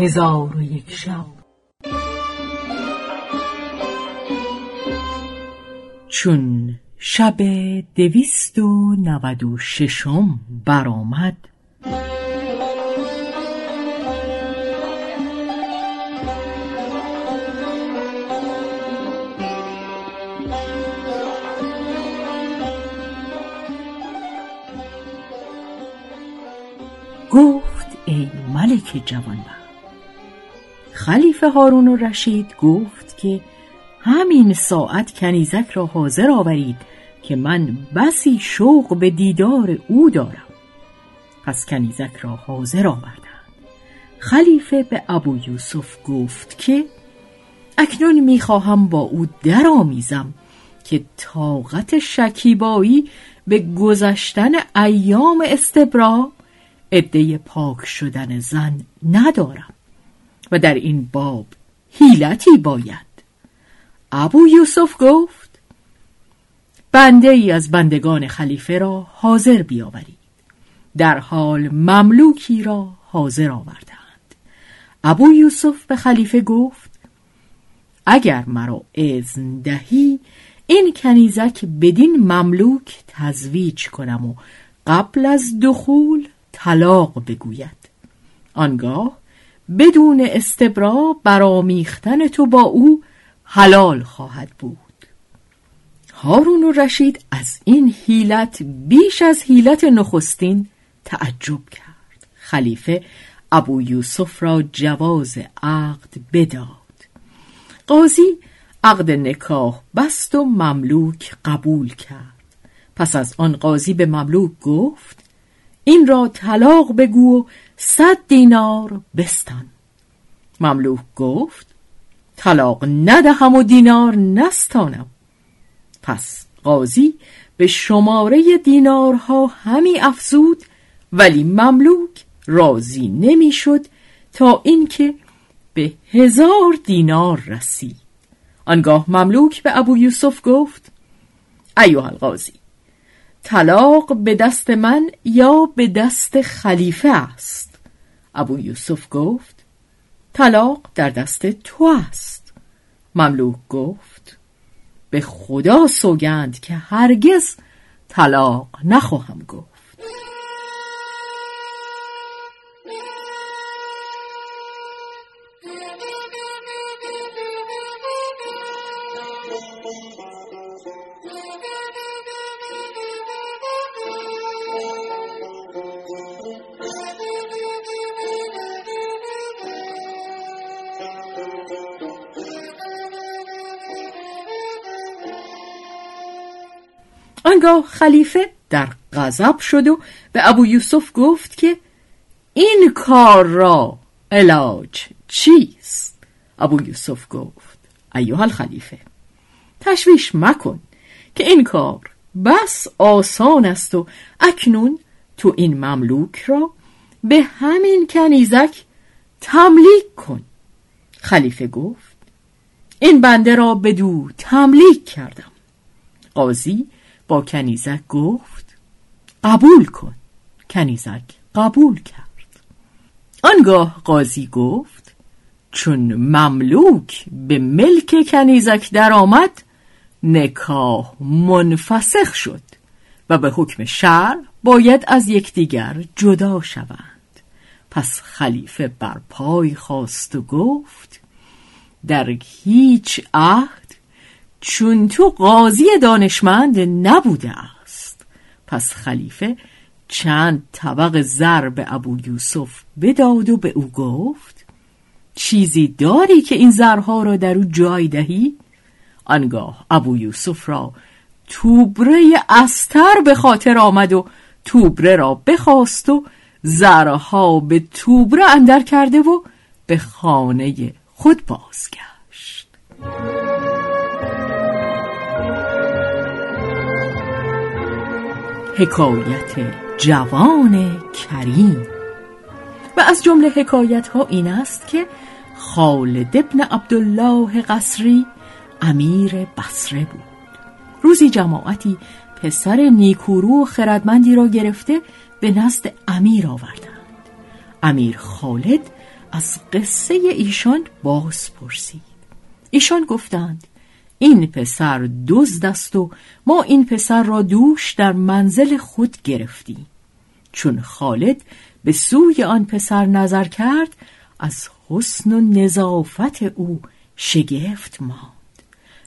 هزار و یک شب. چون شب دویست و نود و ششم برآمد گفت ای ملک جوانبخت خلیفه هارون و رشید گفت که همین ساعت کنیزک را حاضر آورید که من بسی شوق به دیدار او دارم. پس کنیزک را حاضر آوردند. خلیفه به ابو یوسف گفت که اکنون می‌خواهم با او درآمیزم که طاقت شکیبایی به گذشتن ایام استبرا عده پاک شدن زن ندارم. و در این باب حیلتی باید. ابو یوسف گفت بنده ای از بندگان خلیفه را حاضر بیاورید. در حال مملوکی را حاضر آوردند. ابو یوسف به خلیفه گفت اگر مرا اذن دهی این کنیزک بدین مملوک تزویج کنم و قبل از دخول طلاق بگوید. آنگاه بدون استبرا برامیختن تو با او حلال خواهد بود. هارون و رشید از این حیلت بیش از حیلت نخستین تعجب کرد. خلیفه ابو یوسف را جواز عقد بداد. قاضی عقد نکاح بست و مملوک قبول کرد. پس از آن قاضی به مملوک گفت این را طلاق بگو و صد دینار بستان. مملوک گفت طلاق ندهم و دینار نستانم. پس قاضی به شماره دینارها همی افزود ولی مملوک راضی نمی‌شد تا اینکه به هزار دینار رسید. آنگاه مملوک به ابو یوسف گفت ایوه القاضی طلاق به دست من یا به دست خلیفه است؟ ابو یوسف گفت طلاق در دست تو است. مملوک گفت به خدا سوگند که هرگز طلاق نخواهم گفت. آنگاه خلیفه در غضب شد و به ابو یوسف گفت که این کار را علاج چیست؟ ابو یوسف گفت ایوه الخلیفه تشویش مکن که این کار بس آسان است و اکنون تو این مملوک را به همین کنیزک تملیک کن خلیفه گفت این بنده را به دو تملیک کردم قاضی با کنیزک گفت قبول کن. کنیزک قبول کرد. آنگاه قاضی گفت چون مملوک به ملک کنیزک درآمد نکاح منفسخ شد و به حکم شرع باید از یکدیگر جدا شوند. پس خلیفه بر پای خواست و گفت در هیچ عهد چون تو قاضی دانشمند نبوده است پس خلیفه چند طبق زر به ابو یوسف بداد و به او گفت چیزی داری که این زرها را در او جای دهی؟ آنگاه ابو یوسف را توبره استر به خاطر آمد و توبره را بخواست و زرها به توبره اندر کرده و به خانه خود بازگشت حکایت جوان کریم. و از جمله حکایت ها این است که خالد ابن عبدالله قصری امیر بصره بود. روزی جماعتی پسر نیکورو و خردمندی را گرفته به نزد امیر آوردند. امیر خالد از قصه ایشان باز پرسید ایشان گفتند این پسر دزد است و ما این پسر را دوش در منزل خود گرفتیم چون خالد به سوی آن پسر نظر کرد از حسن و نظافت او شگفت ماند.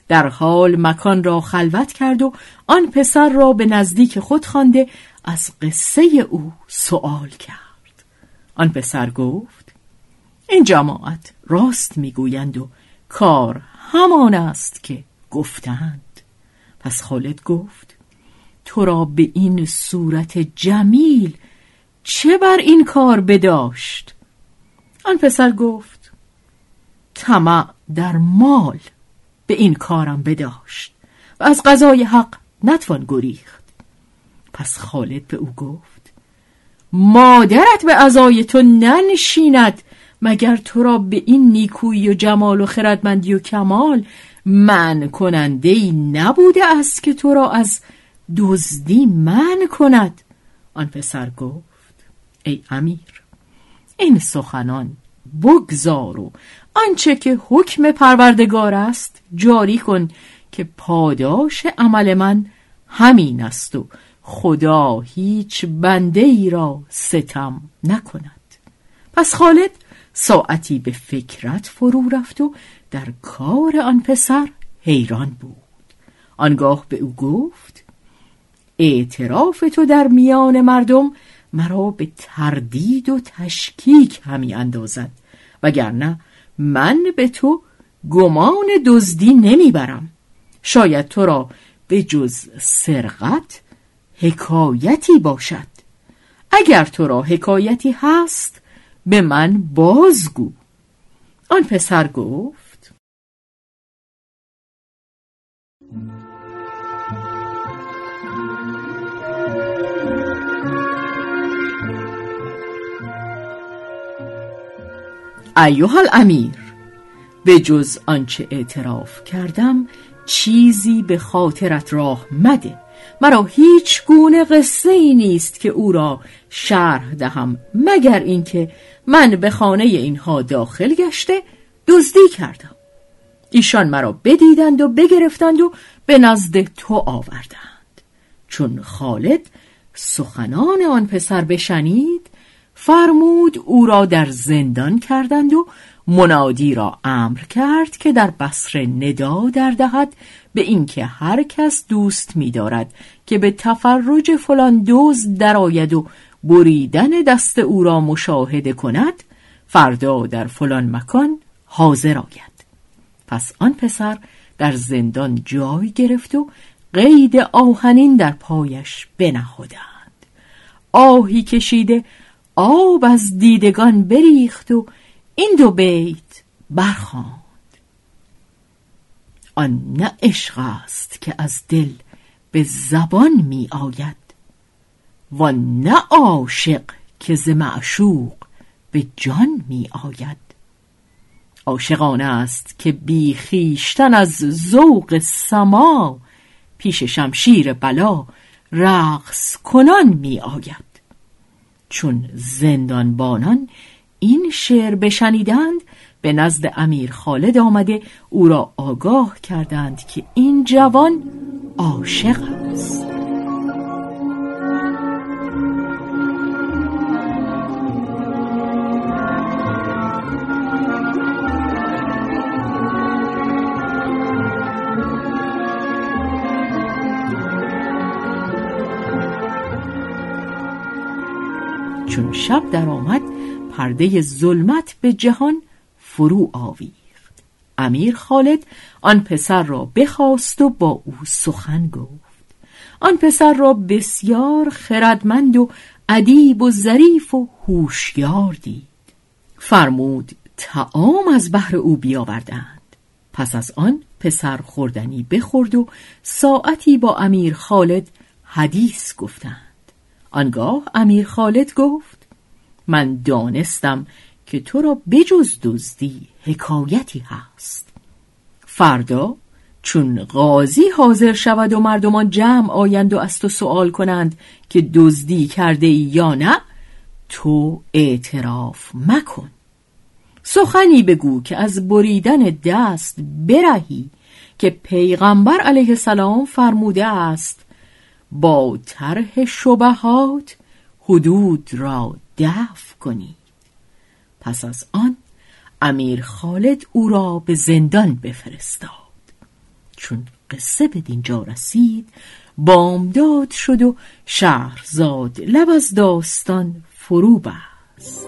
در حال مکان را خلوت کرد و آن پسر را به نزدیک خود خوانده از قصه او سوال کرد. آن پسر گفت این جماعت راست می‌گویند و کار همان است که گفتند. پس خالد گفت تو را به این صورت جمیل چه بر این کار بداشت؟ آن پسر گفت طمع در مال به این کارم بداشت و از قضای حق نتوان گریخت. پس خالد به او گفت مادرت به ازای تو ننشیند مگر تو را به این نیکویی و جمال و خردمندی و کمال من کننده ای نبوده است که تو را از دزدی من کند؟ آن پسر گفت ای امیر این سخنان بگذار و آنچه که حکم پروردگار است جاری کن که پاداش عمل من همین است و خدا هیچ بنده ای را ستم نکند. پس خالد ساعتی به فکرت فرو رفت و در کار آن پسر حیران بود. آنگاه به او گفت اعتراف تو در میان مردم مرا به تردید و تشکیک همی اندازد وگرنه من به تو گمان دزدی نمی‌برم شاید تو را به جز سرقت حکایتی باشد. اگر تو را حکایتی هست به من بازگو. آن پسر گفت ایوه الامیر به جز آنچه اعتراف کردم چیزی به خاطرت راه مده. مرا هیچ گونه قصه ای نیست که او را شرح دهم مگر اینکه من به خانه اینها داخل گشته دزدی کردم. ایشان مرا بدیدند و بگرفتند و به نزد تو آوردند. چون خالد سخنان آن پسر بشنید فرمود او را در زندان کردند و منادی را امر کرد که در بصره ندا در دهد به اینکه هر کس دوست می‌دارد که به تفرج فلان دزد درآید و بریدن دست او را مشاهده کند فردا در فلان مکان حاضر آید. پس آن پسر در زندان جای گرفت و قید آهنین در پایش بنهادند. آهی کشیده آب از دیدگان بریخت و این دو بیت برخواند. آن نه عشق است که از دل به زبان می آید و نه عاشق که ز معشوق به جان می آید. عاشقانه است که بی خیشتن از ذوق سما پیش شمشیر بلا رقص کنان می آید. چون زندانبانان این شعر بشنیدند به نزد امیر خالد آمده او را آگاه کردند که این جوان عاشق است. چون شب درآمد پرده ظلمت به جهان فرو آویخت. امیر خالد آن پسر را بخواست و با او سخن گفت. آن پسر را بسیار خردمند و ادیب و ظریف و هوشیار دید. فرمود تعام از بحر او بیاوردند. پس از آن پسر خوردنی بخورد و ساعتی با امیر خالد حدیث گفتند. آنگاه امیر خالد گفت من دانستم که تو را بجز دزدی حکایتی هست. فردا چون قاضی حاضر شود و مردمان جمع آیند و از تو سوال کنند که دزدی کرده ای یا نه تو اعتراف مکن. سخنی بگو که از بریدن دست برهی که پیغمبر علیه السلام فرموده است با طرح شبهات حدود را دفع کنید پس از آن امیر خالد او را به زندان بفرستاد. چون قصه به دینجا رسید بامداد شد و شهرزاد لب از داستان فرو بست.